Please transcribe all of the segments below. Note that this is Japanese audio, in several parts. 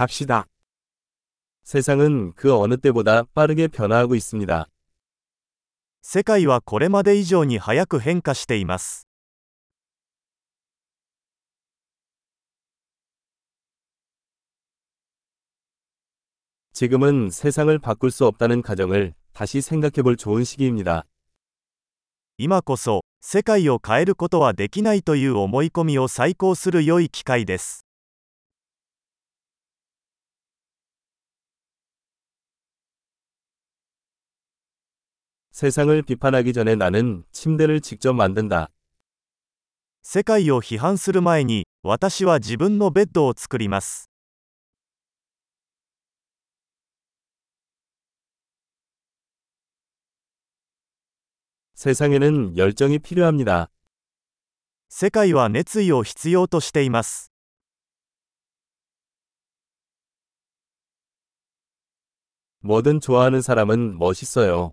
갑시다. 세상은 그 어느 때보다 빠르게 변화하고 있습니다. 世界はこれまで以上に早く変化しています 지금은 세상을 바꿀 수 없다는 가정을 다시 생각해 볼 좋은 시기입니다. 今こそ世界を変えることはできないという思い込みを再考する良い機会です 세상을 비판하기 전에 나는 침대를 직접 만든다. 世界を批判する前に私は自分のベッドを作ります 세상에는 열정이 필요합니다. 世界は熱意を必要としています 뭐든 좋아하는 사람은 멋있어요.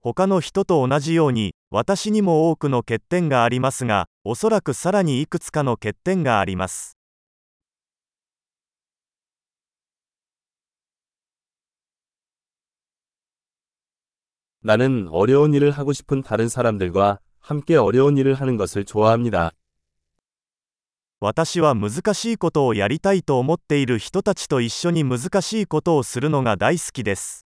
他の人と同じように私にも多くの欠点がありますがおそらくさらにいくつかの欠点があります 나는 어려운 일을 하고 싶은 다른 사람들과 함께 어려운 일을 하는 것을 좋아합니다. 私は難しいことをやりたいと思っている人たちと一緒に難しいことをするのが大好きです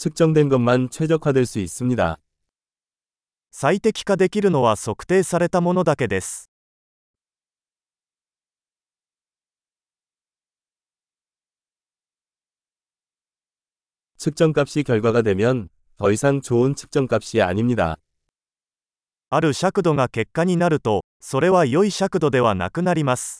측정된 것만 최적화될 수 있습니다. 最適化できるのは測定されたものだけです 측정값이 결과가 되면 더 이상 좋은 측정값이 아닙니다. ある尺度が結果になるとそれは良い尺度ではなくなります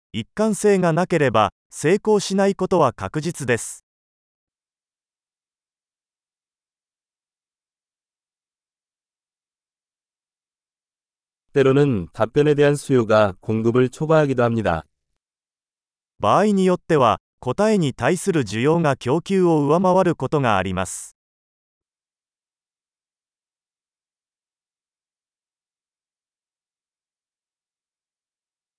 一貫性がなければ、成功しないことは確実です。 때로는 답변에 대한 수요가 공급을 초과하기도 합니다. 場合によっては、答えに対する需要が供給を上回ることがあります。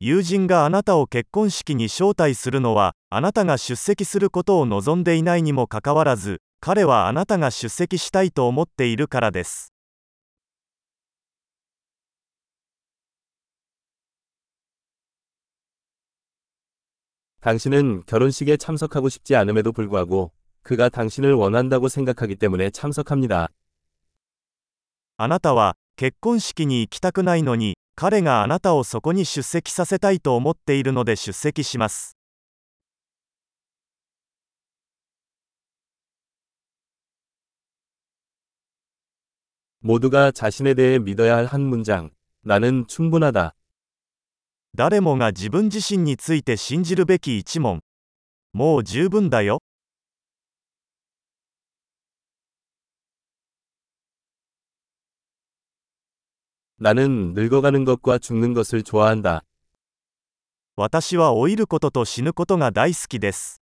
友人があなたを結婚式に招待するのは、あなたが出席することを望んでいないにもかかわらず、彼はあなたが出席したいと思っているからです。 당신은 결혼식에 참석하고 싶지 않음에도 불구하고 그가 당신을 원한다고 생각하기 때문에 참석합니다. あなたは結婚式に行きたくないのに、 彼があなたをそこに出席させたいと思っているので出席します。 모두가 자신에 대해 믿어야 할 한 문장. 나는 충분하다. 誰もが自分自身について信じるべき一問。もう十分だよ。 나는 늙어가는 것과 죽는 것을 좋아한다. 私は老いることと死ぬことが大好きです。